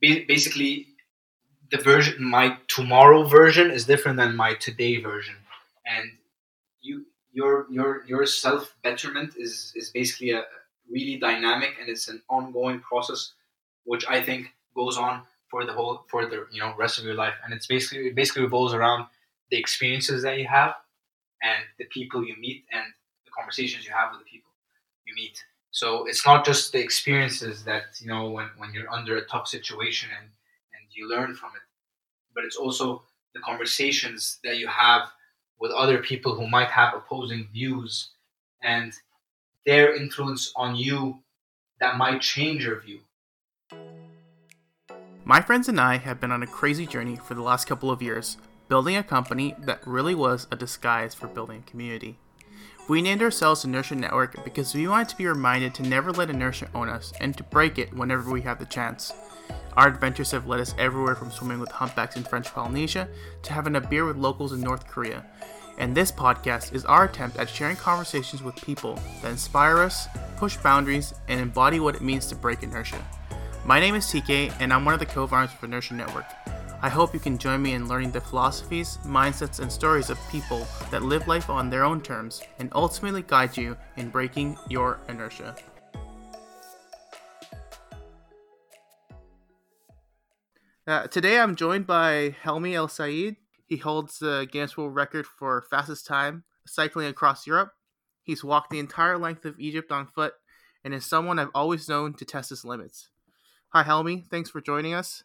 basically the version my tomorrow version is different than my today version. And you your your your self betterment is is basically a really dynamic and it's an ongoing process which i think goes on for the whole for the you know rest of your life. And it's basically it basically revolves around the experiences that you have and the people you meet and the conversations you have with the people you meet so it's not just the experiences that you know when, when you're under a tough situation and and you learn from it but it's also the conversations that you have with other people who might have opposing views and their influence on you that might change your view. My friends and I have been on a crazy journey for the last couple of years, building a company that really was a disguise for building a community. We named ourselves Inertia Network because we wanted to be reminded to never let inertia own us and to break it whenever we have the chance. Our adventures have led us everywhere from swimming with humpbacks in French Polynesia to having a beer with locals in North Korea. And this podcast is our attempt at sharing conversations with people that inspire us, push boundaries, and embody what it means to break inertia. My name is TK, and I'm one of the co founders of Inertia Network. I hope you can join me in learning the philosophies, mindsets, and stories of people that live life on their own terms and ultimately guide you in breaking your inertia. Uh, today I'm joined by Helmy Elsaeed. He holds the Guinness World Record for fastest time cycling across Europe. He's walked the entire length of Egypt on foot and is someone I've always known to test his limits. Hi, Helmy. Thanks for joining us.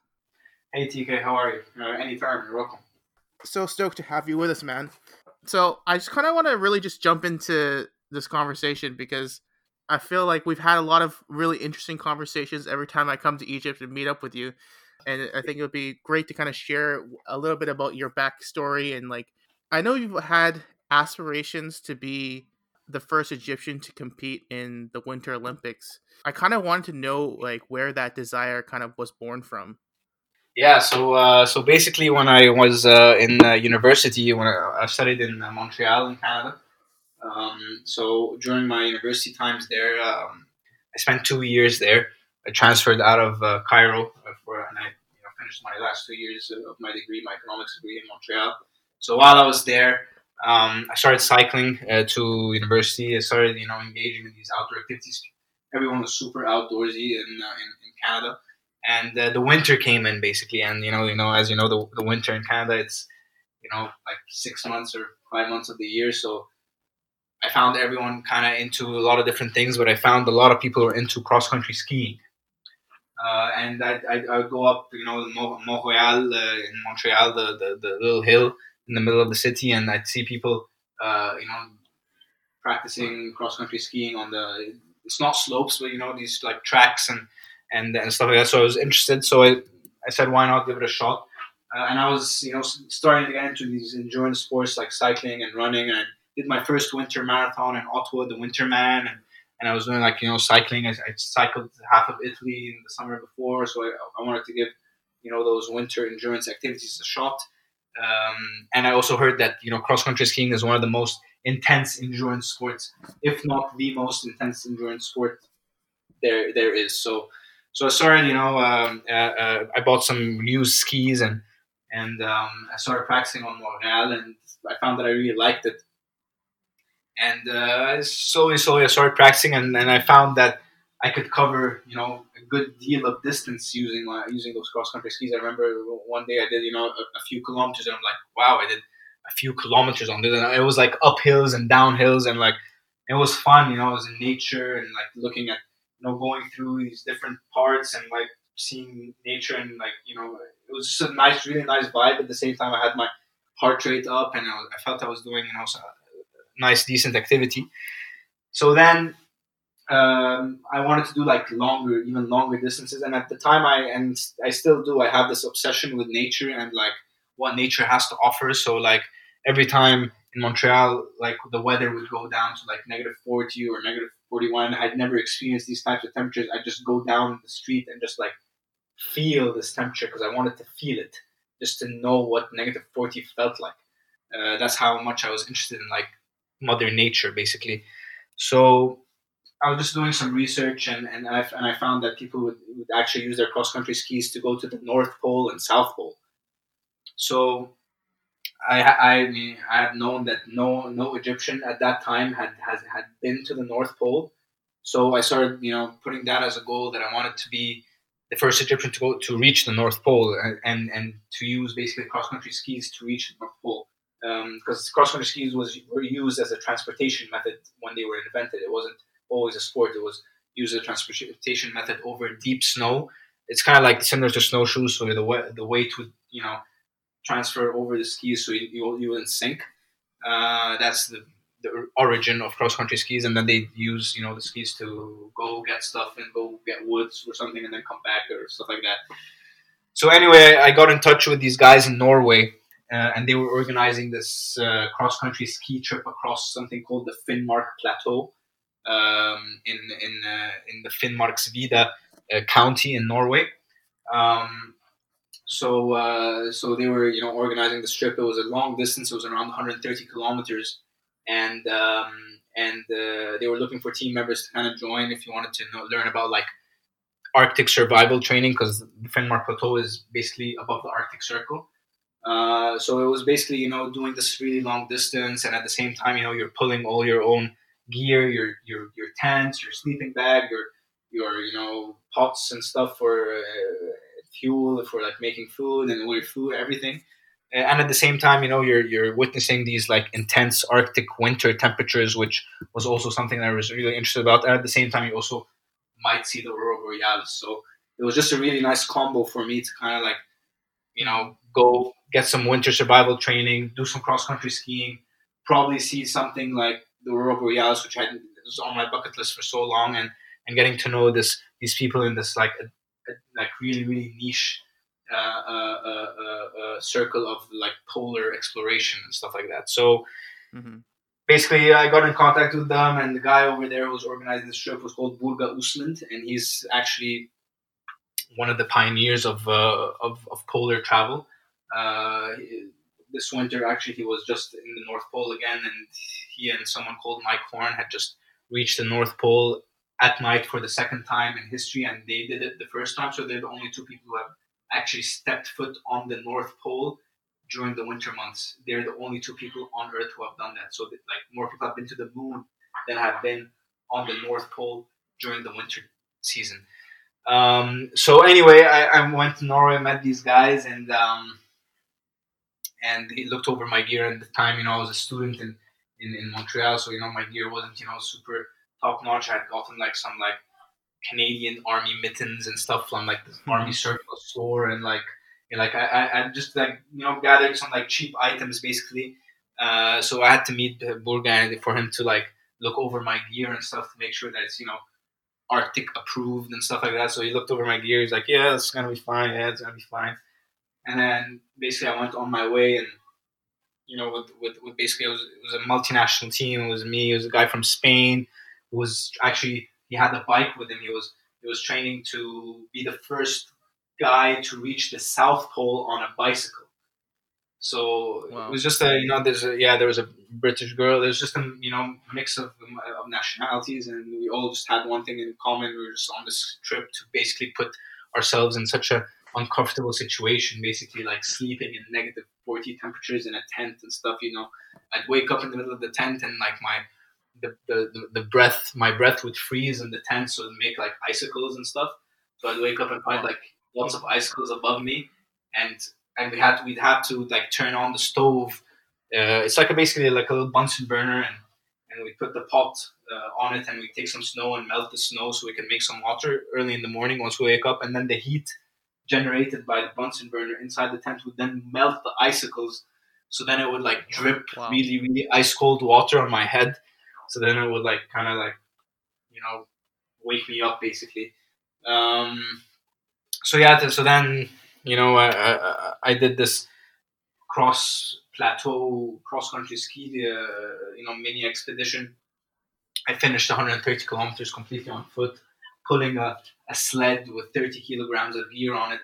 Hey, TK. How are you? Uh, anytime. You're welcome. So stoked to have you with us, man. So I just kind of want to really just jump into this conversation because I feel like we've had a lot of really interesting conversations every time I come to Egypt and meet up with you and I think it would be great to kind of share a little bit about your backstory and like I know you've had aspirations to be the first Egyptian to compete in the Winter Olympics. I kind of wanted to know like where that desire kind of was born from. Yeah, so uh, so basically, when I was uh, in uh, university, when I, I studied in uh, Montreal in Canada, um, so during my university times there, um, I spent two years there. I transferred out of uh, Cairo for, and I you know, finished my last two years of my degree, my economics degree in Montreal. So while I was there, um, I started cycling uh, to university. I started, you know, engaging in these outdoor activities. Everyone was super outdoorsy in in, in, Canada, and uh, the winter came in basically. And you know, you know, as you know, the, the winter in Canada, it's you know like six months or five months of the year. So I found everyone kind of into a lot of different things, but I found a lot of people were into cross country skiing. Uh, and I, I, I go up, you know, Mont, Royal uh, in Montreal, the, the, the little hill in the middle of the city, and I'd see people, uh, you know, practicing cross country skiing on the. It's not slopes, but you know these like tracks and and and stuff like that. So I was interested. So I I said, why not give it a shot? Uh, and I was, you know, starting to get into these endurance sports like cycling and running. And I did my first winter marathon in Ottawa, the Winterman, and and I was doing like you know cycling. I, I cycled half of Italy in the summer before, so I, I, wanted to give you know those winter endurance activities a shot. Um, and I also heard that you know cross country skiing is one of the most intense endurance sports, if not the most intense endurance sport there there is. So so I started you know um, uh, uh, I bought some new skis and and um, I started practicing on Montreal and I found that I really liked it and uh, slowly, slowly, I started practicing, and, and I found that I could cover, you know, a good deal of distance using uh, using those cross country skis. I remember one day I did, you know, a, a, few kilometers, and I'm like, wow, I did a few kilometers on this, and it was like up hills and down hills, and like it was fun, you know, it was in nature and like looking at, you know, going through these different parts and like seeing nature and like, you know, it was just a nice, really nice vibe. At the same time, I had my heart rate up, and I, was, I felt I was doing, you know, nice, decent activity. So then um, I wanted to do like longer, even longer distances. And at the time, I and I still do. I have this obsession with nature and like what nature has to offer. So like every time in Montreal, like the weather would go down to like negative forty or negative forty one. I'd never experienced these types of temperatures. I'd just go down the street and just like feel this temperature because I wanted to feel it, just to know what negative forty felt like. Uh, that's how much I was interested in like mother nature basically so I was just doing some research, and and I and I found that people would, would actually use their cross country skis to go to the North Pole and South Pole. So I I mean I have known that no no Egyptian at that time had has had been to the North Pole, so I started you know putting that as a goal that I wanted to be the first Egyptian to go to reach the North Pole and and, and to use basically cross country skis to reach the North Pole because um, cross country skis was were used as a transportation method when they were invented. It wasn't always a sport; it was used as a transportation method over deep snow. It's kind of like similar to snowshoes, so the way, the weight would you know transfer over the skis so you, you, you wouldn't sink. Uh, that's the, the origin of cross country skis, and then they use you know the skis to go get stuff and go get woods or something, and then come back or stuff like that. So anyway, I got in touch with these guys in Norway, uh, and they were organizing this uh, cross country ski trip across something called the Finnmark Plateau um, in in uh, in the Finnmarksvidda uh, county in Norway. Um, so uh, so they were you know organizing this trip. It was a long distance. It was around 130 kilometers, and um, and uh, they were looking for team members to kind of join if you wanted to know, learn about like Arctic survival training because the Finnmark Plateau is basically above the Arctic Circle. Uh, so it was basically you know doing this really long distance, and at the same time you know you're pulling all your own gear, your your your tent, your sleeping bag, your your you know pots and stuff for uh, fuel for like making food and your food, everything. And at the same time, you know, you're you're witnessing these like intense Arctic winter temperatures, which was also something that I was really interested about. And at the same time, you also might see the aurora borealis. So it was just a really nice combo for me to kind of like, you know, go get some winter survival training, do some cross country skiing, probably see something like the aurora borealis, which I was on my bucket list for so long, and and getting to know this these people in this like like really really niche uh uh, uh, uh, uh, circle of like polar exploration and stuff like that. So mm-hmm. basically, I got in contact with them, and the guy over there who was organizing this trip was called Børge Ousland, and he's actually one of the pioneers of of, of, polar travel. this winter, actually, he was just in the North Pole again, and he and someone called Mike Horn had just reached the North Pole at night for the second time in history, and they did it the first time. So they're the only two people who have actually stepped foot on the North Pole during the winter months. They're the only two people on Earth who have done that. So like more people have been to the moon than have been on the North Pole during the winter season. Um, so anyway, I, I, went to Norway, met these guys, and um, and he looked over my gear. At the time, you know, I was a student in, in, in Montreal, so you know my gear wasn't you know super top notch. I had gotten like some like Canadian Army mittens and stuff from like the mm-hmm. Army surplus store, and like you know, like I, I, I just like you know gathered some like cheap items basically. Uh, so I had to meet Børge for him to like look over my gear and stuff to make sure that it's you know Arctic approved and stuff like that. So he looked over my gear. He's like, "Yeah, it's gonna be fine. Yeah, it's gonna be fine." And then basically I went on my way and you know with with, with basically it was, it was a multinational team. It was me. It was a guy from Spain was actually he had the bike with him. He was he was training to be the first guy to reach the South Pole on a bicycle. So wow. it was just a you know there's a yeah there was a British girl. There's just a you know mix of, um, of nationalities, and we all just had one thing in common. We were just on this trip to basically put ourselves in such a uncomfortable situation, basically like sleeping in negative 40 temperatures in a tent and stuff. You know, I'd wake up in the middle of the tent and like my the, the, the breath, my breath would freeze in the tent, so it'd make like icicles and stuff. So I'd wake up and find like lots of icicles above me, and and we had to, we'd have to like turn on the stove. Uh, it's like a, basically like a little Bunsen burner, and and we put the pot uh, on it, and we take some snow and melt the snow so we can make some water early in the morning once we wake up, and then the heat generated by the Bunsen burner inside the tent would then melt the icicles. So then it would like drip wow. really, really ice cold water on my head so then it would like kind of like, you know, wake me up basically. Um, so yeah, so then you know I, I, I did this cross plateau cross country ski, uh, you know, mini expedition. I finished 130 kilometers completely on foot, pulling a, a sled with 30 kilograms of gear on it.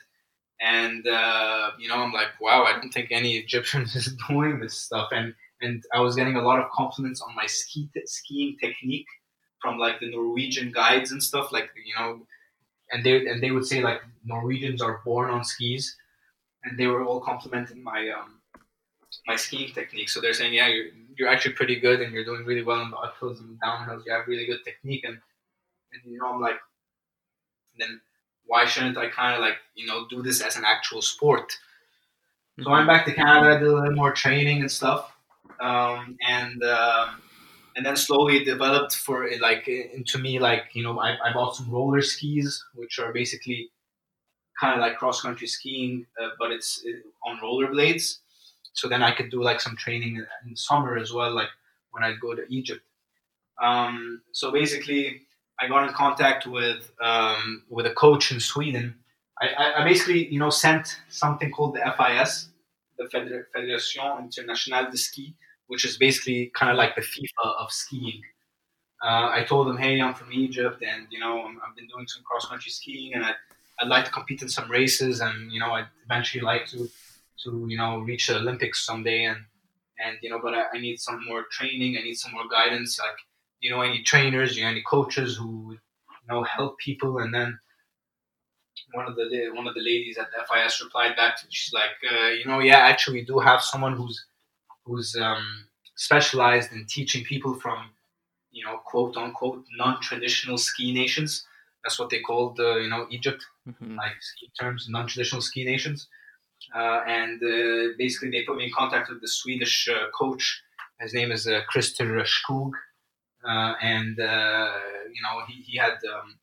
And uh, you know, I'm like, wow, I don't think any Egyptian is doing this stuff. And and I was getting a lot of compliments on my ski t- skiing technique from like the Norwegian guides and stuff, like you know, and they and they would say like Norwegians are born on skis, and they were all complimenting my um, my skiing technique. So they're saying, yeah, you're you're actually pretty good, and you're doing really well in the uphills and downhills. You have really good technique, and and you know, I'm like, then why shouldn't I kind of like you know do this as an actual sport? Mm-hmm. So I went back to Canada, did a little more training and stuff, um, and. Um, and then slowly it developed for like into me like you know I, I bought some roller skis which are basically kind of like cross country skiing uh, but it's on rollerblades so then I could do like some training in, summer as well like when I go to Egypt um, so basically I got in contact with um, with a coach in Sweden I, I, I, basically you know sent something called the FIS the Fédération Internationale de Ski which is basically kind of like the FIFA of skiing. Uh, I told them, hey, I'm from Egypt, and you know, i have been doing some cross country skiing, and I, would like to compete in some races, and you know, I'd eventually like to, to you know, reach the Olympics someday, and and you know, but I, I need some more training, I need some more guidance, like you know, any trainers, you know, any coaches who you know help people, and then one of the one of the ladies at the FIS replied back to me. She's like, uh, you know, yeah, actually, we do have someone who's who's um, specialized in teaching people from, you know, quote unquote non-traditional ski nations. That's what they called, uh, you know, Egypt, mm-hmm. like ski terms, non-traditional ski nations. Uh, and uh, basically, they put me in contact with the Swedish uh, coach. His name is uh, Christer Skog, uh, and uh, you know he, he had um,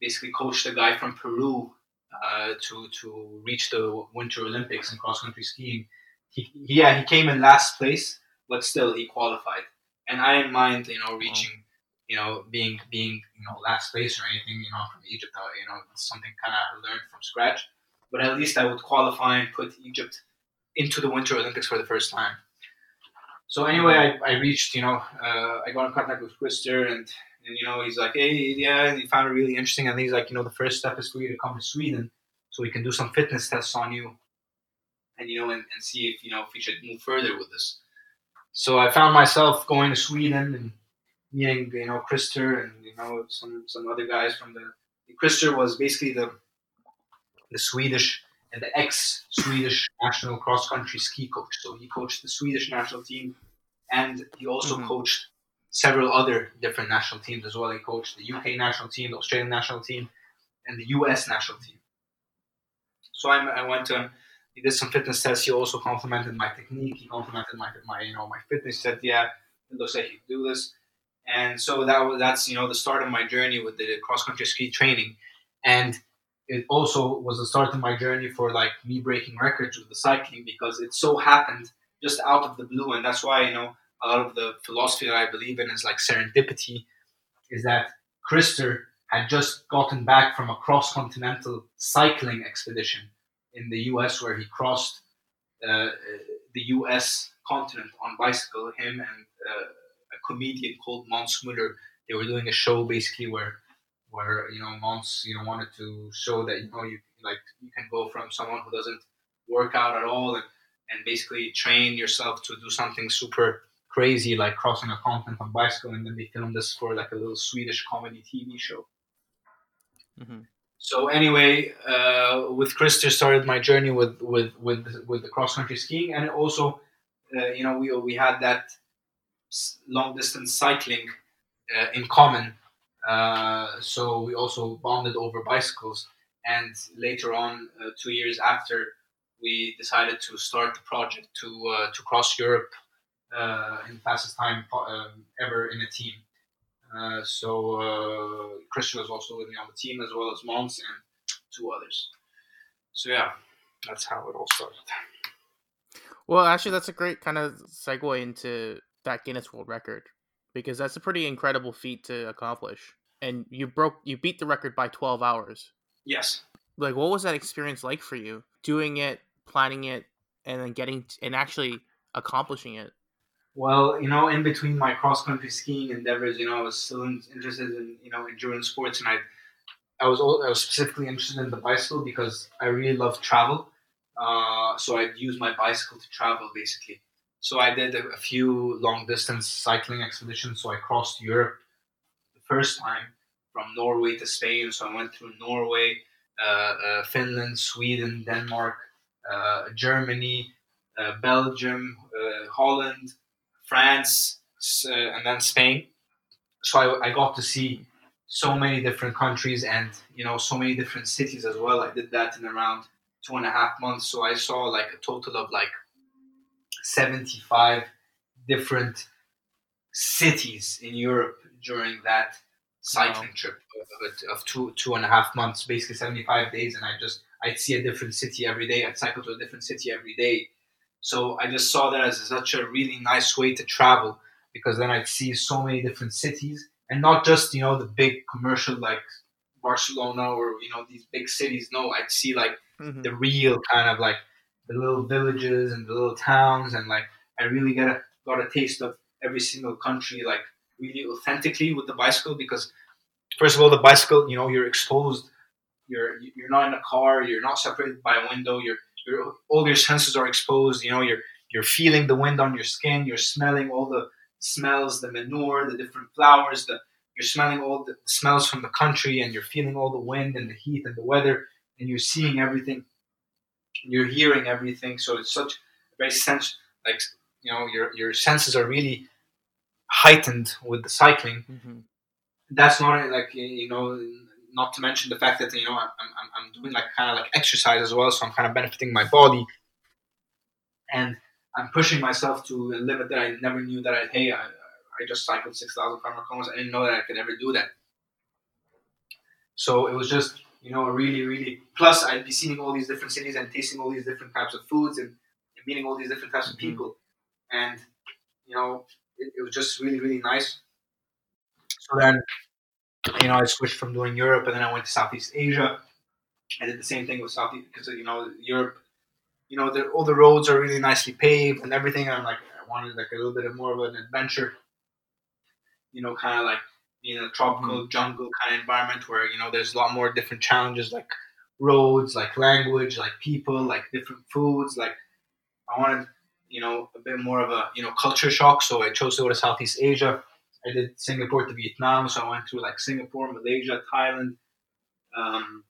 basically coached a guy from Peru to to reach the Winter Olympics in cross country skiing he yeah he came in last place, but still he qualified. And I didn't mind you know reaching you know being being you know last place or anything you know from Egypt. Uh, you know something kind of learned from scratch. But at least I would qualify and put Egypt into the Winter Olympics for the first time. So anyway, I, I reached, you know, uh, I got in contact with Christer and, and, you know, he's like, hey, yeah, he found it really interesting. And he's like, you know, the first step is for you to come to Sweden so we can do some fitness tests on you and you know and, and see if you know if we should move further with this. So I found myself going to Sweden and meeting you know Christer and you know some some other guys from the Christer was basically the the Swedish and the ex Swedish national cross country ski coach. So he coached the Swedish national team and he also mm-hmm. coached several other different national teams as well. He coached the UK national team, the Australian national team, and the US national team. So I, I went to him he did some fitness tests. He also complimented my technique. He complimented my, my you know my fitness. He said, yeah, it looks like you can do this. And so that was that's you know the start of my journey with the cross country ski training, and it also was the start of my journey for like me breaking records with the cycling because it so happened just out of the blue, and that's why you know a lot of the philosophy that I believe in is like serendipity, is that Christer had just gotten back from a cross continental cycling expedition in the U.S. where he crossed uh, the U.S. continent on bicycle. Him and uh, a comedian called Måns Möller. They were doing a show basically where where you know Måns you know wanted to show that you know you like you can go from someone who doesn't work out at all and, and basically train yourself to do something super crazy like crossing a continent on bicycle and then they filmed this for like a little Swedish comedy TV show. Mm-hmm so anyway, uh, with Christer started my journey with with with with the cross country skiing, and also, uh, you know, we we had that long distance cycling uh, in common. Uh, so we also bonded over bicycles, and later on, uh, two years after, we decided to start the project to uh, to cross Europe in fastest time um, ever in a team. Uh, so uh, Christer was also with me on the team as well as Måns and two others. So yeah, that's how it all started. Well, actually, that's a great kind of segue into that Guinness World Record because that's a pretty incredible feat to accomplish. And you broke, you beat the record by twelve hours. Yes. Like, what was that experience like for you? Doing it, planning it, and then getting and actually accomplishing it. Well, you know, in between my cross country skiing endeavors, you know, I was still interested in you know endurance sports, and I, I was I was specifically interested in the bicycle because I really love travel. Uh, so I'd use my bicycle to travel basically. So I did a, a, few long distance cycling expeditions. So I crossed Europe. The first time from Norway to Spain. So I went through Norway, uh, uh, Finland, Sweden, Denmark, uh, Germany, uh, Belgium, uh, Holland, France, uh, and then Spain. So I, I got to see so many different countries and you know so many different cities as well. I did that in around two and a half months. So I saw like a total of like 75 different cities in Europe during that cycling wow. trip of, of, two two and a half months, basically 75 days. And I just I'd see a different city every day. I'd cycle to a different city every day. So I just saw that as such a really nice way to travel because then I'd see so many different cities and not just you know the big commercial like Barcelona or you know these big cities. No, I'd see like mm-hmm. the real kind of like the little villages and the little towns, and like I really got a got a taste of every single country like really authentically with the bicycle because first of all the bicycle you know you're exposed you're you're not in a car you're not separated by a window you're, you're all your senses are exposed you know you're you're feeling the wind on your skin you're smelling all the smells the manure the different flowers the you're smelling all the smells from the country and you're feeling all the wind and the heat and the weather and you're seeing everything. You're hearing everything. So it's such a very sense like you know your your senses are really heightened with the cycling. Mm-hmm. that's not like you know not to mention the fact that you know I'm, I'm, I'm doing like kind of like exercise as well so i'm kind of benefiting my body and i'm pushing myself to a limit that i never knew that i hey i, I just cycled 6500 kilometers i didn't know that i could ever do that so it was just you know, really, really. Plus, I'd be seeing all these different cities and tasting all these different types of foods and, and meeting all these different types of mm-hmm. people, and you know, it, it, was just really, really nice. So then, you know, I switched from doing Europe, and then I went to Southeast Asia. I did the same thing with Southeast because you know Europe, you know, the, all the roads are really nicely paved and everything. And I'm like, I wanted like a little bit of more of an adventure. You know, kind of like in a tropical mm-hmm. jungle kind of environment where you know there's a lot more different challenges like roads, like language, like people, like different foods. Like I wanted, you know, a bit more of a you know culture shock. So I chose to go to Southeast Asia. I did Singapore to Vietnam, so I went through like Singapore, Malaysia, Thailand, um,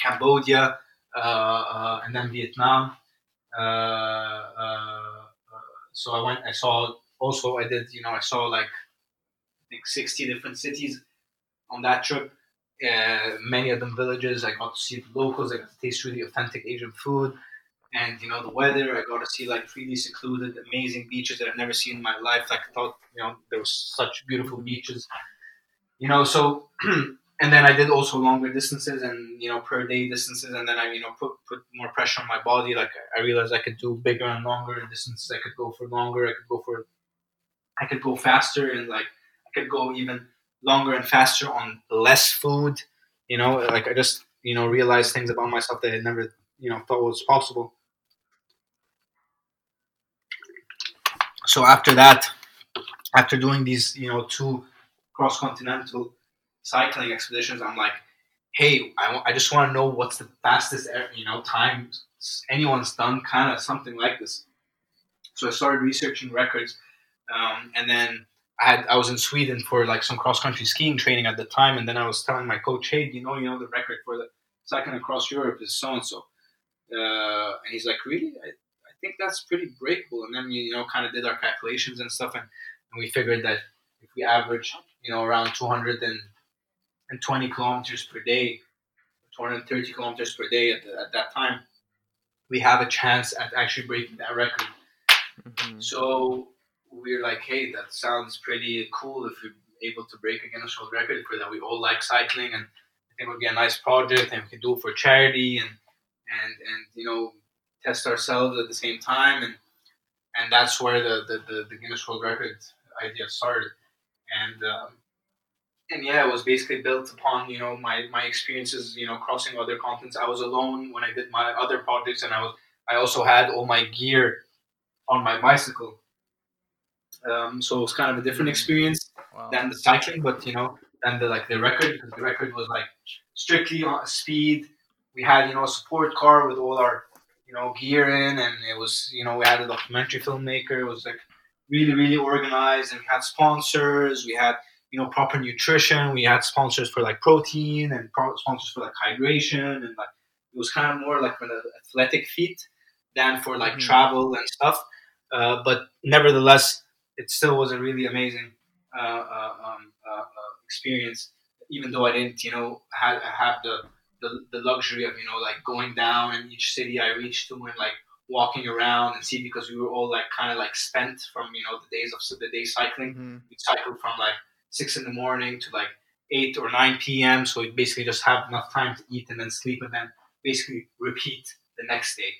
Cambodia, uh, uh, and then Vietnam. Uh, uh, so I went. I saw also. I did. You know, I saw like I think 60 different cities on that trip. Uh, many of them villages. I got to see the locals. I got to taste really authentic Asian food, and you know the weather. I got to see like really secluded, amazing beaches that I've never seen in my life. Like I thought, you know, there was such beautiful beaches. You know, so and then I did also longer distances and you know per day distances, and then I you know put put more pressure on my body. Like I realized I could do bigger and longer distances. I could go for longer. I could go for I could go faster and like I could go even longer and faster on less food. You know, like I just you know realized things about myself that I never you know thought was possible. So after that, after doing these you know two cross continental cycling expeditions, I'm like, hey, I, w- I just want to know what's the fastest you know time anyone's done kind of something like this. So I started researching records, um, and then I had I was in Sweden for like some cross country skiing training at the time, and then I was telling my coach, "Hey, you know, you know the record for the cycling across Europe is so and so," and he's like, "Really? I, think that's pretty breakable." And then we, you know, kind of did our calculations and stuff, and, and we figured that if we average, you know, around 220 kilometers per day, 230 kilometers per day at, the, at that time, we have a chance at actually breaking that record. Mm-hmm. So we are like, hey, that sounds pretty cool if we're able to break a Guinness World Record for that. We all like cycling, and I think it would be a nice project, and we can do it for charity, and and and you know, test ourselves at the same time, and and that's where the the, the, the Guinness World Record idea started, and. Um, and yeah, it was basically built upon you know my, my experiences you know crossing other continents. I was alone when I did my other projects, and I was I also had all my gear on my bicycle, um, so it was kind of a different mm. experience wow. than the cycling, but you know, than the like the record because the record was like strictly on speed. We had you know a support car with all our you know gear in, and it was you know we had a documentary filmmaker. It was like really really organized, and we had sponsors. We had you know proper nutrition. We had sponsors for like protein and pro- sponsors for like hydration and like it was kind of more like an athletic feat than for like mm-hmm. travel and stuff. Uh, but nevertheless, it still was a really amazing uh, uh um, uh, uh, experience. Even though I didn't, you know, have, have the, the the luxury of you know like going down in each city I reached to and like walking around and see because we were all like kind of like spent from you know the days of the day cycling. Mm-hmm. We cycled from like six in the morning to like eight or nine p.m. So we basically just have enough time to eat and then sleep and then basically repeat the next day.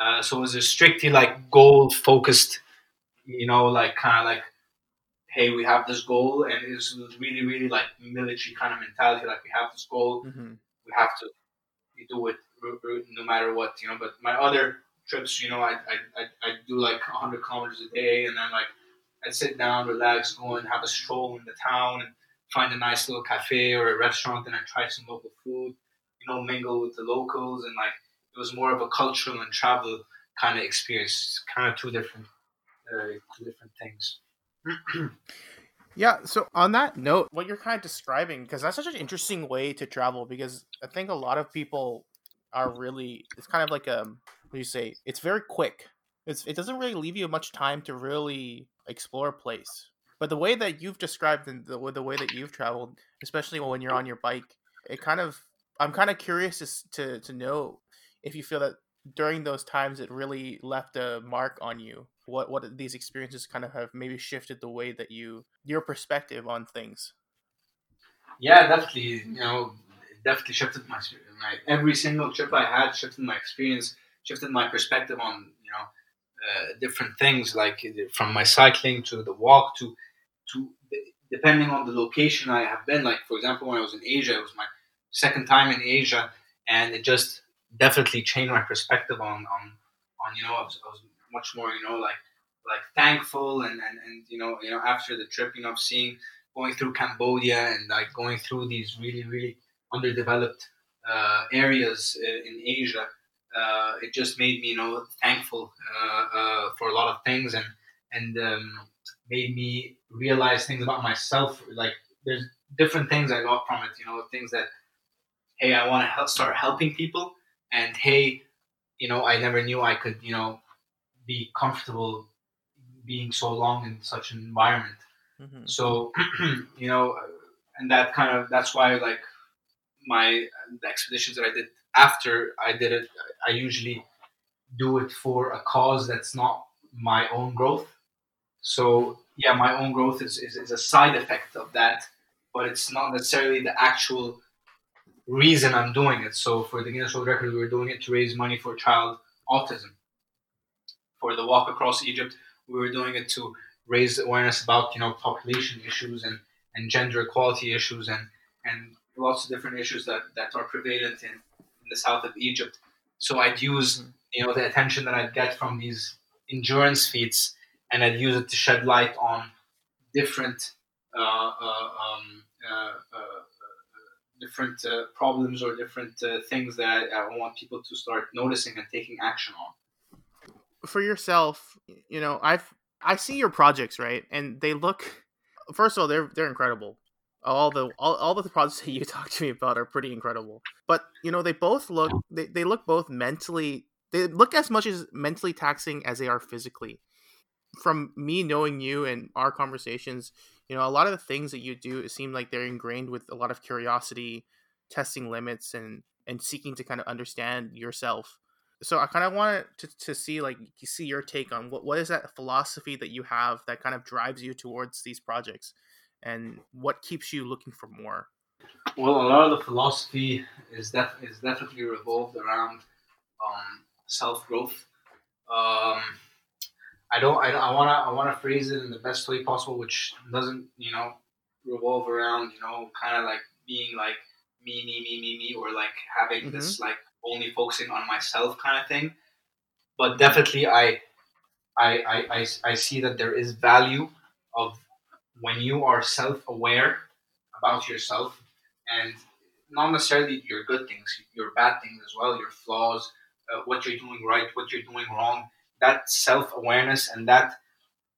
Uh, so it was a strictly like goal focused, you know, like kind of like, hey, we have this goal, and it was really, really like military kind of mentality. Like we have this goal, mm-hmm. We have to you do it no matter what, you know. But my other trips, you know, I I I do like 100 kilometers a day, and then like I'd sit down, relax, go and have a stroll in the town, and find a nice little cafe or a restaurant, and I try some local food, you know, mingle with the locals, and like it was more of a cultural and travel kind of experience, kind of two different, uh, two different things. yeah. So on that note, what you're kind of describing, because that's such an interesting way to travel, because I think a lot of people are really, it's kind of like um, what do you say? It's very quick. It's, it doesn't really leave you much time to really explore a place. But the way that you've described and the, the way that you've traveled, especially when you're on your bike, it kind of I'm kind of curious to, to to know if you feel that during those times it really left a mark on you what what these experiences kind of have maybe shifted the way that you your perspective on things? Yeah definitely you know definitely shifted my, my every single trip i had shifted my experience shifted my perspective on you know uh, different things like from my cycling to the walk to to depending on the location i have been like for example when i was in asia it was my second time in asia and it just definitely changed my perspective on on on you know I was, I was much more you know like like thankful and, and and you know you know after the trip you know seeing going through Cambodia and like going through these really really underdeveloped uh, areas in Asia uh, it just made me you know thankful uh, uh, for a lot of things and and um, made me realize things about myself. Like there's different things I got from it you know things that hey I want to help start helping people and hey, you know, I never knew I could, you know, be comfortable being so long in such an environment. Mm-hmm. So, you know, and that kind of that's why like my the expeditions that I did after I did it, I usually do it for a cause that's not my own growth. So yeah, my own growth is, is, is a side effect of that, but it's not necessarily the actual reason I'm doing it. So for the Guinness World Record, we were doing it to raise money for child autism. For the Walk Across Egypt, we were doing it to raise awareness about you know population issues and, and gender equality issues and and lots of different issues that, that are prevalent in, in the south of Egypt. So I'd use you know the attention that I'd get from these endurance feats and I'd use it to shed light on different uh, uh, um, uh, uh different uh, problems or different uh, things that I, I want people to start noticing and taking action on. For yourself, you know, I've I see your projects right, and they look. First of all, they're they're incredible. All the all, all the projects that you talk to me about are pretty incredible. But you know, they both look they, they look both mentally they look as much as mentally taxing as they are physically. From me knowing you and our conversations, you know a lot of the things that you do it seem like they're ingrained with a lot of curiosity testing limits and and seeking to kind of understand yourself so i kind of wanted to, to see like see your take on what, what is that philosophy that you have that kind of drives you towards these projects and what keeps you looking for more well a lot of the philosophy is def- is definitely revolved around um, self-growth um, I don't. I, I wanna. I wanna phrase it in the best way possible, which doesn't, you know, revolve around, you know, kind of like being like me, me, me, me, me, or like having mm-hmm. this like only focusing on myself kind of thing. But definitely, I, I, I, I, I see that there is value of when you are self-aware about yourself, and not necessarily your good things, your bad things as well, your flaws, uh, what you're doing right, what you're doing wrong that self awareness and that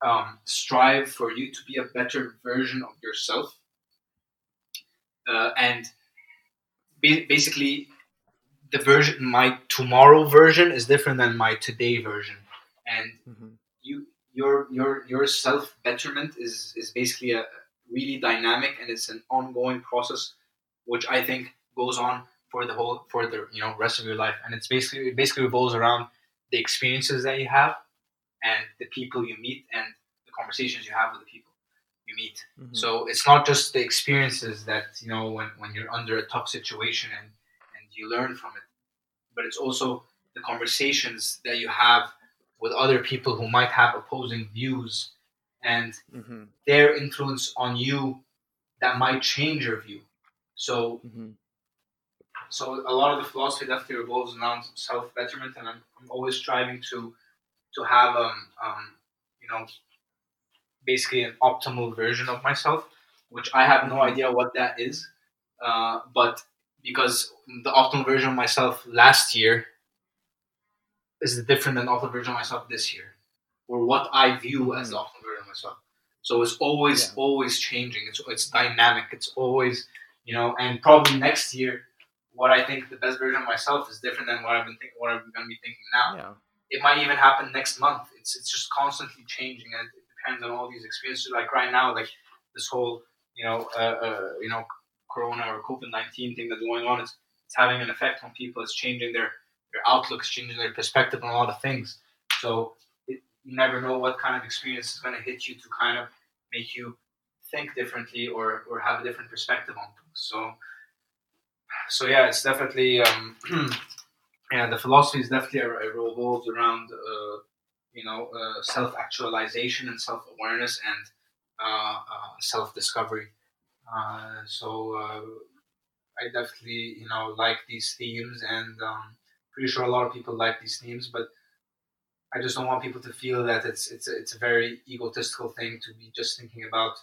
um, strive for you to be a better version of yourself uh, and ba- basically the version my tomorrow version is different than my today version and mm-hmm. you your your your self betterment is is basically a really dynamic and it's an ongoing process which i think goes on for the whole for the you know rest of your life and it's basically it basically revolves around the experiences that you have and the people you meet and the conversations you have with the people you meet mm-hmm. so it's not just the experiences that you know when, when you're under a tough situation and and you learn from it but it's also the conversations that you have with other people who might have opposing views and mm-hmm. their influence on you that might change your view. So, mm-hmm. so a lot of the philosophy definitely revolves around self betterment, and I'm, I'm, always striving to to have um, um you know basically an optimal version of myself, which I have no mm-hmm. idea what that is, uh, but because the optimal version of myself last year is different than the optimal version of myself this year, or what I view as the optimal version of myself. So it's always, yeah. always changing. It's it's dynamic. It's always, you know, and probably next year, what I think the best version of myself is different than what I've been thinking, what I'm going to be thinking now. Yeah. It might even happen next month. It's it's just constantly changing, and it depends on all these experiences. Like right now, like this whole, you know, uh, uh, you know, Corona or COVID nineteen thing that's going on. It's it's having an effect on people. It's changing their their outlooks, changing their perspective on a lot of things. So it, you never know what kind of experience is going to hit you to kind of make you think differently or, or have a different perspective on things. So so yeah, it's definitely um, yeah the philosophy is definitely it revolves around uh, you know uh, self actualization and self awareness and uh, uh self discovery. Uh, so uh, I definitely you know like these themes, and um, pretty sure a lot of people like these themes, but I just don't want people to feel that it's it's a, it's a very egotistical thing to be just thinking about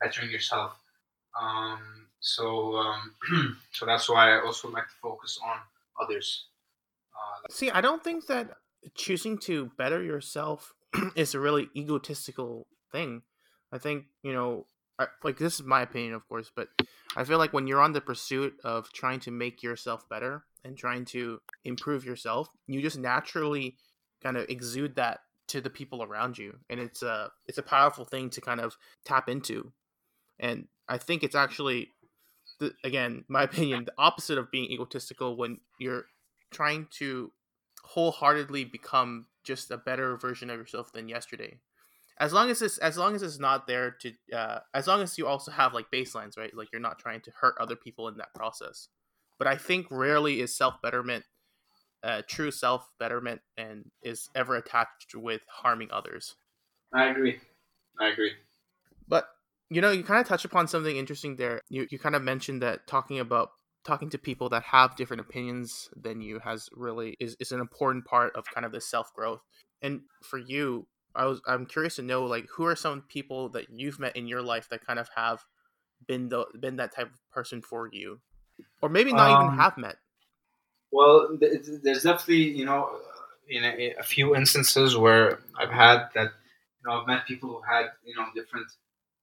bettering yourself. Um, so um, so that's why I also like to focus on others. Uh, See, I don't think that choosing to better yourself is a really egotistical thing. I think you know like this is my opinion, of course, but I feel like when you're on the pursuit of trying to make yourself better and trying to improve yourself, you just naturally kind of exude that to the people around you, and it's a it's a powerful thing to kind of tap into. And I think it's actually, the, again, my opinion, the opposite of being egotistical when you're trying to wholeheartedly become just a better version of yourself than yesterday as long as it's as long as it's not there to uh, as long as you also have like baselines right? Like you're not trying to hurt other people in that process. But i think rarely is self betterment uh, true self betterment and is ever attached with harming others. I agree. I agree. But you know you kind of touch upon something interesting there. You, you kind of mentioned that talking about talking to people that have different opinions than you has really is, is an important part of kind of the self growth and for you I was I'm curious to know like who are some people that you've met in your life that kind of have been the been that type of person for you, or maybe not um, even have met. Well, there's definitely you know in a, a, few instances where I've had that you know I've met people who had you know different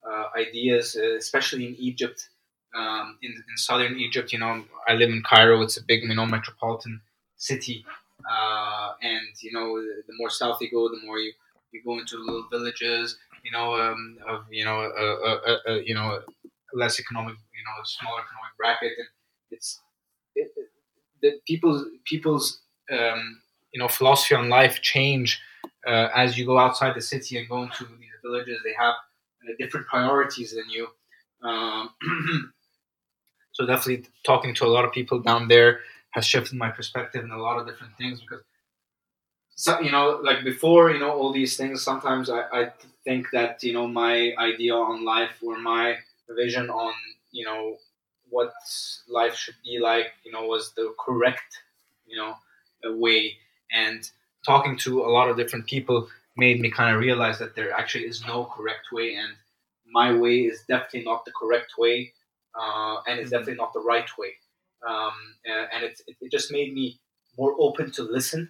uh, ideas, uh, especially in Egypt. Um, in, in southern Egypt, you know, I live in Cairo. It's a big, you know, metropolitan city, uh, and you know, the more south you go, the more you you go into little villages, you know, um, of you know, a, a, a, you know, less economic, you know, smaller economic bracket, and it's it, the people's people's um, you know philosophy on life change uh, as you go outside the city and go into these villages. They have uh, different priorities than you. Um, so definitely talking to a lot of people down there has shifted my perspective in a lot of different things because so, you know, like before, you know, all these things, sometimes I, I think that, you know, my idea on life or my vision on, you know, what life should be like, you know, was the correct, you know, way. And talking to a lot of different people made me kind of realize that there actually is no correct way. And my way is definitely not the correct way. Uh, and it's mm-hmm. definitely not the right way. Um, and it, it just made me more open to listen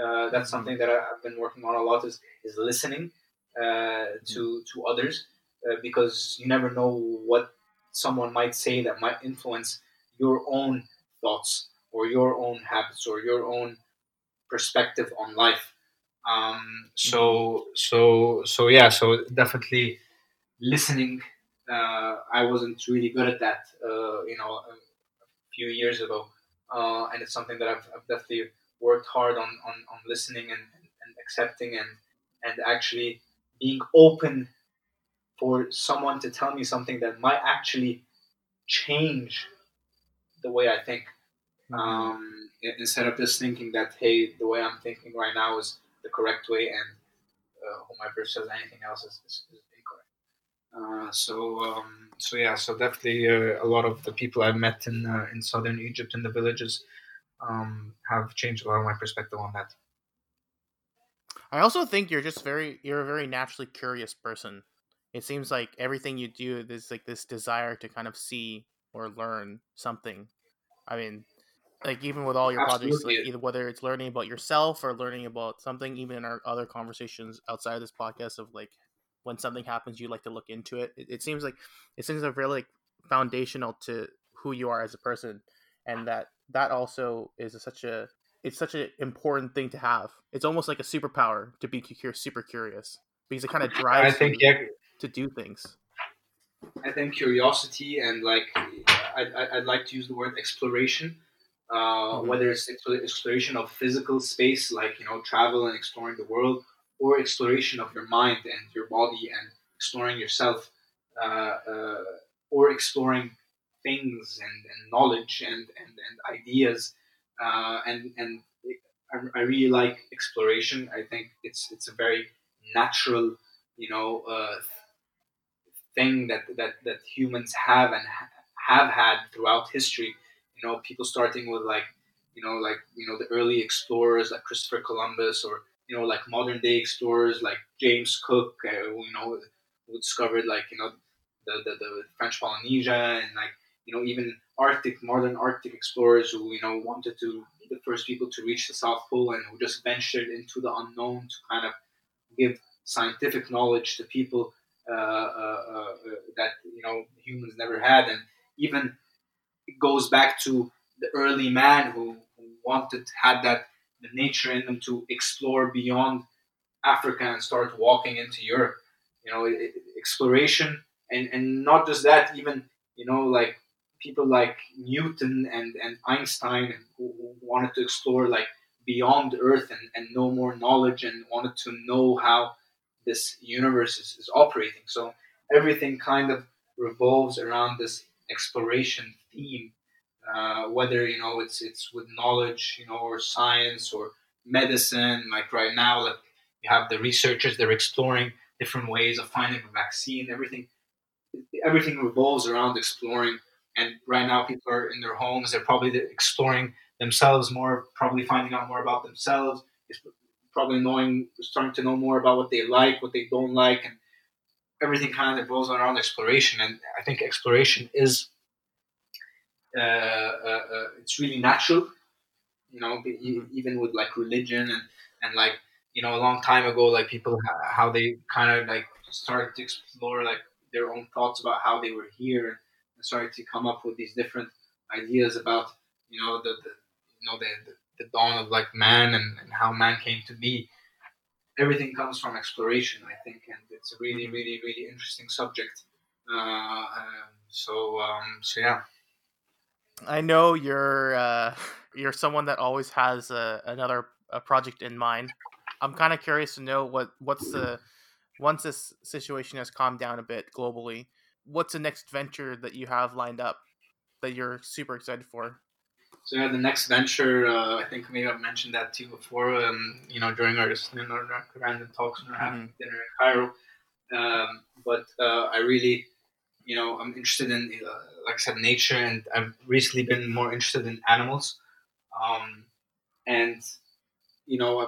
uh, that's mm-hmm. something that I, have been working on a lot is is listening uh, to mm-hmm. to others uh, because you never know what someone might say that might influence your own thoughts or your own habits or your own perspective on life. Um, so Mm-hmm. so so yeah, so definitely listening. Uh, I wasn't really good at that, uh, you know, a few years ago, uh, and it's something that I've, I've definitely worked hard on on, on listening and, and accepting and and actually being open for someone to tell me something that might actually change the way I think. Um, instead of just thinking that hey, the way I'm thinking right now is the correct way, and uh, whomever says anything else is, is, is incorrect. Uh, so um, so yeah, so definitely uh, a lot of the people I've met in uh, in southern Egypt in the villages um, have changed a lot of my perspective on that. I also think you're just very you're a very naturally curious person. It seems like everything you do there's like this desire to kind of see or learn something. I mean, like even with all your projects, like either whether it's learning about yourself or learning about something, even in our other conversations outside of this podcast of like when something happens, you like to look into it. It, it seems like it seems like really like foundational to who you are as a person, and that that also is a, such a it's such an important thing to have. It's almost like a superpower to be super curious because it kind of I drives think you yeah, to do things. I think curiosity and like I, I, I'd like to use the word exploration, uh, Mhm. whether it's exploration of physical space, like you know travel and exploring the world, or exploration of your mind and your body and exploring yourself, uh, uh, or exploring things and, and knowledge and, and, and ideas, uh, and and I, I really like exploration. I think it's it's a very natural, you know, uh, thing that that that humans have and ha- have had throughout history. You know, people starting with like you know like you know the early explorers like Christopher Columbus or you know like modern day explorers like James Cook. Uh, you know, who discovered like you know the, the the French Polynesia and like you know even Arctic modern Arctic explorers who you know wanted to be the first people to reach the South Pole and who just ventured into the unknown to kind of give scientific knowledge to people uh, uh, uh, that you know humans never had, and even it goes back to the early man who, who wanted had that the nature in them to explore beyond Africa and start walking into Europe. You know, it, it- exploration and and not just that, even you know like people like Newton and and Einstein who, wanted to explore like beyond Earth and, and know more knowledge and wanted to know how this universe is, is operating. So everything kind of revolves around this exploration theme, uh, whether you know it's it's with knowledge, you know, or science or medicine. Like right now, like you have the researchers they're exploring different ways of finding a vaccine. Everything everything revolves around exploring. And right now, people are in their homes. They're probably exploring themselves more, probably finding out more about themselves. It's probably knowing, starting to know more about what they like, what they don't like, and everything kind of revolves around exploration. And I think exploration is uh, uh, uh, it's really natural. You know, e- even with like religion and and like you know a long time ago, like people how they kind of like started to explore like their own thoughts about how they were here and started to come up with these different ideas about you know the, the you know the, the, the dawn of like man and, and how man came to be everything comes from exploration i think and it's a really really really interesting subject uh, um, so um, so yeah I know you're uh, you're someone that always has a, another a project in mind. I'm kind of curious to know what what's the once this situation has calmed down a bit globally. What's the next venture that you have lined up that you're super excited for? So yeah, the next venture, uh, I think maybe I've mentioned that to you before. Um, you know, during our, you know, random talks when we're having dinner in Cairo. Um, but uh, I really, you know, I'm interested in, uh, like I said, nature, and I've recently been more interested in animals. Um, and you know, I,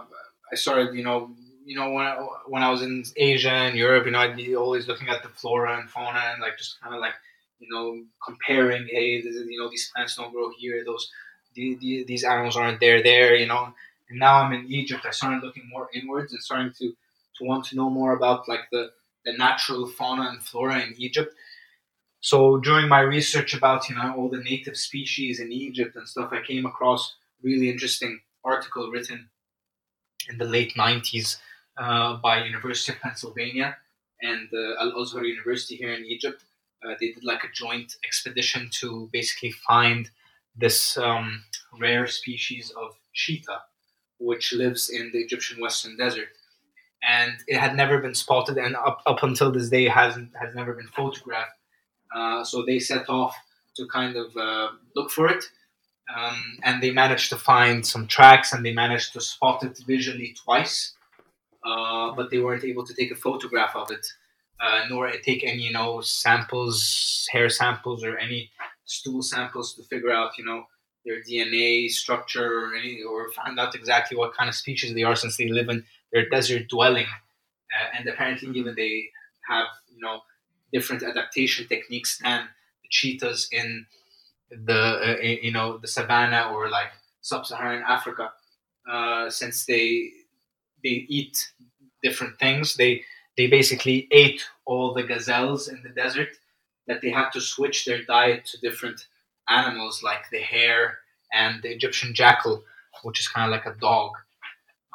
I started, you know, you know, when I, when I was in Asia and Europe, you know, I'd be always looking at the flora and fauna and like just kind of like, you know, comparing. Hey, this is, you know, these plants don't grow here. Those the, the, these animals aren't there there. You know. And now I'm in Egypt. I started looking more inwards and starting to to want to know more about like the the natural fauna and flora in Egypt. so during my research about you know all the native species in Egypt and stuff, I came across really interesting article written in the late 90s uh, by University of Pennsylvania and uh, Al Azhar University here in Egypt. Uh, they did like a joint expedition to basically find this um, rare species of cheetah, which lives in the Egyptian Western Desert. And it had never been spotted, and up, up until this day hasn't has never been photographed. Uh, so they set off to kind of uh, look for it. Um, and they managed to find some tracks and they managed to spot it visually twice, uh, but they weren't able to take a photograph of it, uh, nor take any, you know, samples, hair samples, or any stool samples to figure out, you know, their DNA structure or any, or find out exactly what kind of species they are since they live in their desert dwelling. Uh, and apparently, even they have, you know, different adaptation techniques than the cheetahs in the uh, you know the savannah or like sub-Saharan Africa, uh, since they they eat different things. They they basically ate all the gazelles in the desert that they had to switch their diet to different animals like the hare and the Egyptian jackal, which is kind of like a dog.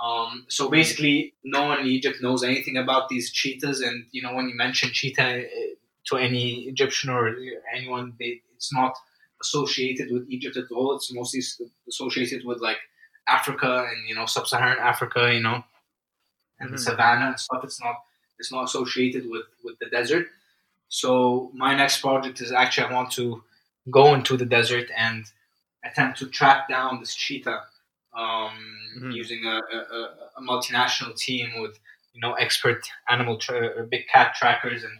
Um, so basically, no one in Egypt knows anything about these cheetahs, and you know when you mention cheetah uh, to any Egyptian or anyone, they, it's not associated with Egypt at all. It's mostly associated with like Africa and you know sub-Saharan Africa, you know, and mm-hmm. the savannah and stuff. It's not it's not associated with with the desert. So my next project is actually I want to go into the desert and attempt to track down this cheetah um, mm-hmm. using a, a, a, multinational team with you know expert animal tra- big cat trackers and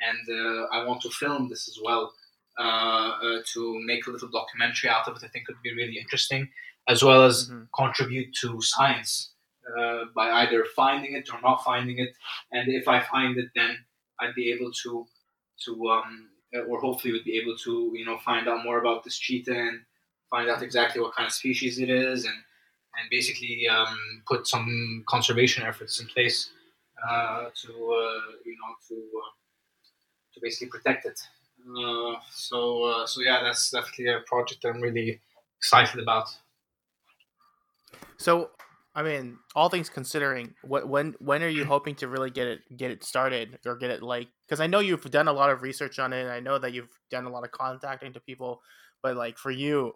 and uh, I want to film this as well uh, uh, to make a little documentary out of it. I think it would be really interesting, as well as mm-hmm. contribute to science uh, by either finding it or not finding it. And if I find it, then I'd be able to to um, or hopefully would be able to you know find out more about this cheetah and find out exactly what kind of species it is and and basically um, put some conservation efforts in place uh, to uh, you know to uh, to basically protect it. Uh, so uh, so yeah, that's definitely a project I'm really excited about. So, I mean, all things considering, what when when are you hoping to really get it get it started or get it like? Because I know you've done a lot of research on it. and I know that you've done a lot of contacting to people, but like for you,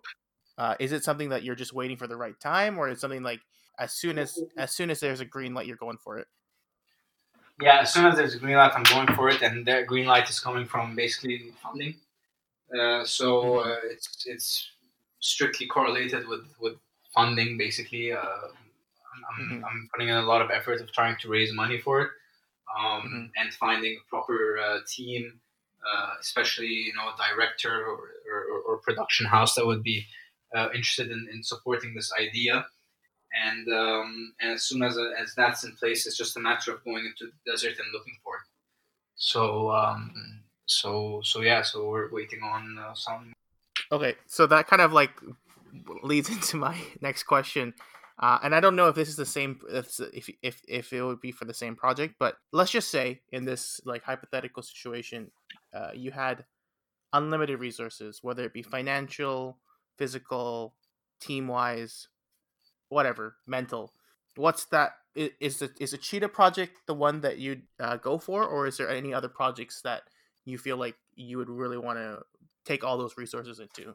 uh, is it something that you're just waiting for the right time, or is something like as soon as as soon as there's a green light, you're going for it? Yeah, as soon as there's a green light, I'm going for it, and that green light is coming from basically funding. Uh, so mm-hmm. uh, it's it's strictly correlated with with funding. Basically, uh, I'm, mm-hmm. I'm, putting in a lot of effort of trying to raise money for it, um, mm-hmm. and finding a proper uh, team, uh, especially you know a director or, or, or, production house that would be uh, interested in, in supporting this idea and um, and as soon as as that's in place, it's just a matter of going into the desert and looking for it. So um, so so yeah, so we're waiting on uh, some. Okay, so that kind of like leads into my next question. Uh, and I don't know if this is the same if, if if it would be for the same project, but let's just say in this like hypothetical situation, uh, you had unlimited resources, whether it be financial, physical, team wise, whatever mental. What's that? Is the is a cheetah project the one that you'd uh, go for, or is there any other projects that you feel like you would really want to take all those resources into?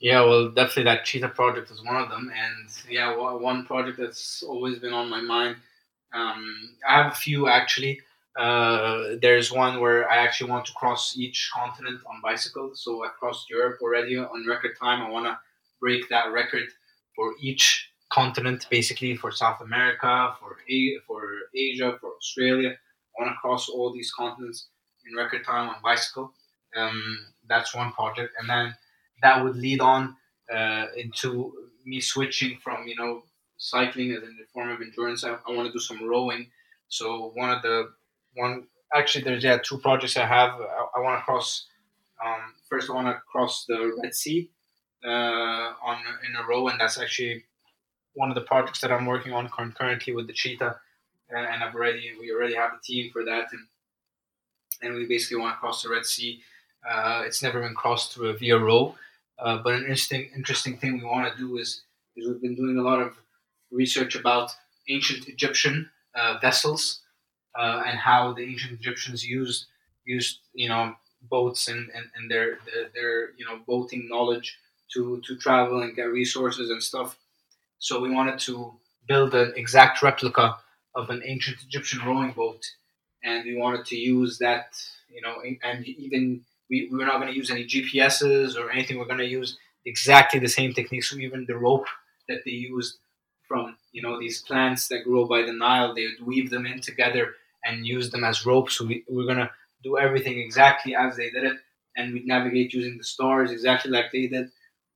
Yeah, well, definitely that cheetah project is one of them, and yeah, one project that's always been on my mind. Um, I have a few actually. Uh, there's one where I actually want to cross each continent on bicycle. So I crossed Europe already on record time. I want to break that record for each continent, basically for South America, for A- for Asia, for Australia. I want to cross all these continents in record time on bicycle. Um, that's one project, and then that would lead on uh, into me switching from you know cycling as a form of endurance. I, I want to do some rowing. So one of the one actually there's yeah two projects I have. I, I want to cross. Um, first, I want to cross the Red Sea uh, on in a row, and that's actually one of the projects that I'm working on currently with the cheetah. And I've already we already have a team for that, and and we basically want to cross the Red Sea. Uh, it's never been crossed through a via row, uh, but an interesting interesting thing we want to do is is we've been doing a lot of research about ancient Egyptian uh, vessels uh, and how the ancient Egyptians used used you know boats and, and, and their, their their you know boating knowledge to to travel and get resources and stuff. So we wanted to build an exact replica of an ancient Egyptian rowing boat, and we wanted to use that you know and even we, we're not going to use any GPSs or anything. We're going to use exactly the same techniques. So even the rope that they used from you know these plants that grow by the Nile, they would weave them in together and use them as ropes. So we, we're going to do everything exactly as they did it, and we navigate using the stars exactly like they did.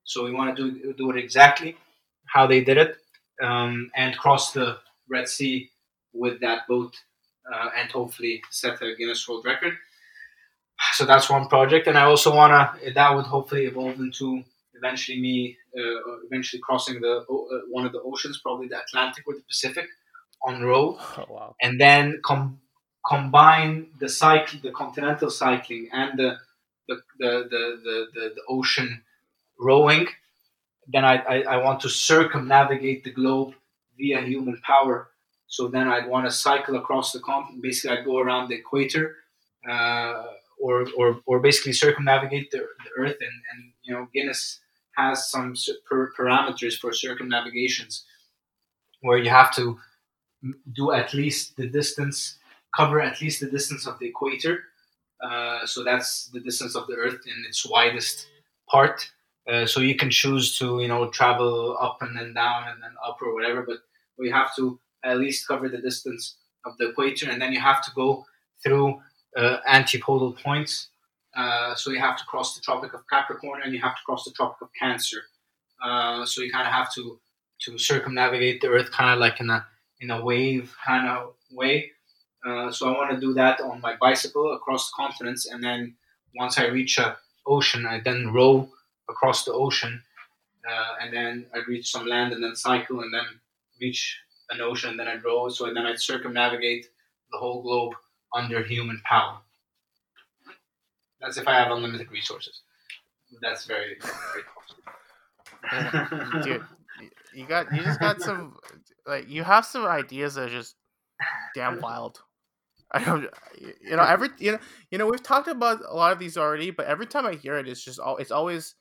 So we want to do do it exactly how they did it, um, and cross the Red Sea with that boat, uh, and hopefully set a Guinness World Record. So that's one project, and I also wanna that would hopefully evolve into eventually me uh, eventually crossing the uh, one of the oceans, probably the Atlantic or the Pacific, on row, Oh wow. and then com- combine the cycle, the continental cycling, and the the the the, the, the, the ocean rowing. Then I, I, I want to circumnavigate the globe via human power. So then I'd want to cycle across the continent. Basically, I'd go around the equator, uh, or, or or basically circumnavigate the, the Earth. And, and you know, Guinness has some per- parameters for circumnavigations, where you have to do at least the distance, cover at least the distance of the equator. Uh, so that's the distance of the Earth in its widest part. Uh, so you can choose to you know travel up and then down and then up or whatever, but we have to at least cover the distance of the equator, and then you have to go through uh, antipodal points. Uh, so you have to cross the Tropic of Capricorn and you have to cross the Tropic of Cancer. Uh, so you kind of have to to circumnavigate the Earth, kind of like in a in a wave kind of way. Uh, so I want to do that on my bicycle across the continents, and then once I reach a ocean, I then row across the ocean, uh, and then I reach some land, and then cycle, and then reach an ocean, and then I row. So then I'd circumnavigate the whole globe under human power. That's if I have unlimited resources. That's very, very dude you got you just got some like you have some ideas that are just damn wild i don't you know every you know you know we've talked about a lot of these already but every time i hear it it's just all it's always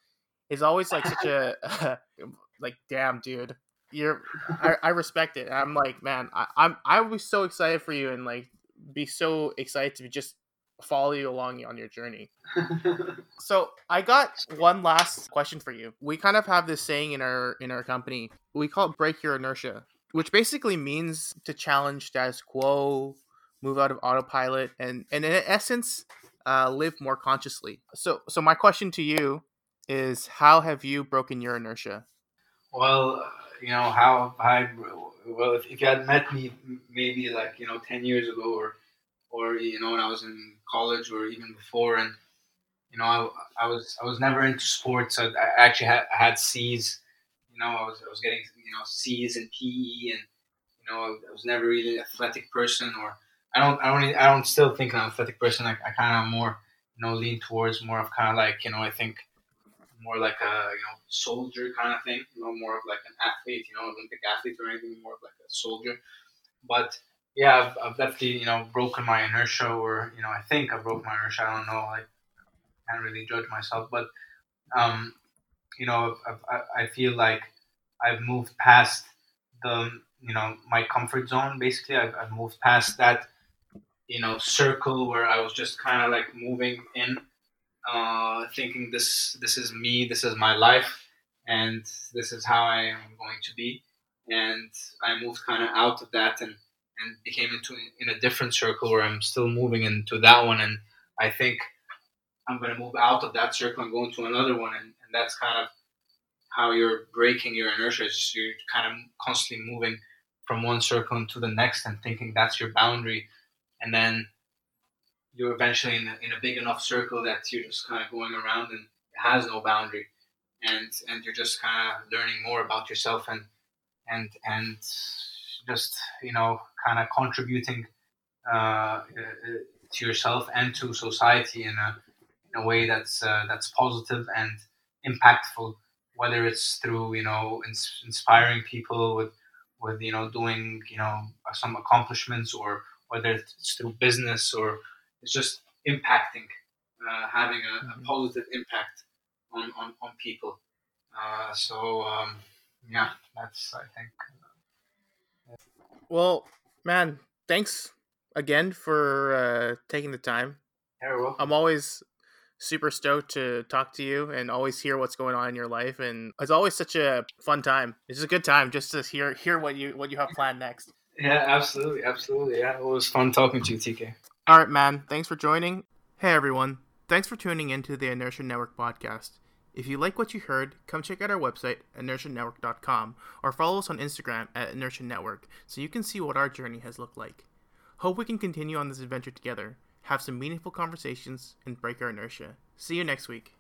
it's always like such a like damn dude you're I, I respect it and i'm like man I, i'm i be so excited for you and like be so excited to just follow you along on your journey so I got one last question for you. We kind of have this saying in our in our company. We call it break your inertia, which basically means to challenge status quo, move out of autopilot, and and in essence, uh, live more consciously. So so my question to you is, how have you broken your inertia? Well, you know how I well if, if you had met me maybe like you know ten years ago or or you know when I was in college or even before and you know I, I was I was never into sports. I, I actually had, I had C's you know I was I was getting you know C's and PE and you know I, was never really an athletic person or I don't I don't I don't still think I'm an athletic person. I, I kind of more you know lean towards more of kind of like you know I think more like a you know soldier kind of thing, know, more of like an athlete, you know, Olympic athlete or anything, more of like a soldier. But yeah, I've, I've definitely you know broken my inertia, or you know, I think I broke my inertia. I don't know, I can't really judge myself, but um, you know, I've, I feel like I've moved past the you know my comfort zone. Basically, I've, I've moved past that you know circle where I was just kind of like moving in uh, thinking this this is me, this is my life, and this is how I am going to be. And I moved kind of out of that and and became into in a different circle where I'm still moving into that one. And I think I'm going to move out of that circle and go into another one. And, and that's kind of how you're breaking your inertia. Just you're kind of constantly moving from one circle into the next and thinking that's your boundary. And then you're eventually in a, in a big enough circle that you're just kind of going around and it has no boundary and and you're just kind of learning more about yourself and and and just you know kind of contributing uh, to yourself and to society in a in a way that's uh, that's positive and impactful. Whether it's through you know ins- inspiring people with with you know doing you know some accomplishments or whether it's through business or it's just impacting, uh, having a, a, positive impact on, on, on people. Uh, so um, yeah, that's I think. Uh, well, man, thanks again for uh, taking the time. Yeah, well. I'm always super stoked to talk to you and always hear what's going on in your life and it's always such a fun time it's just a good time just to hear hear what you what you have planned next yeah absolutely absolutely yeah it was fun talking to you tk all right man thanks for joining hey everyone thanks for tuning into the inertia network podcast if you like what you heard, come check out our website, inertianetwork.com, or follow us on Instagram at Inertia Network so you can see what our journey has looked like. Hope we can continue on this adventure together have some meaningful conversations, and break our inertia. See you next week.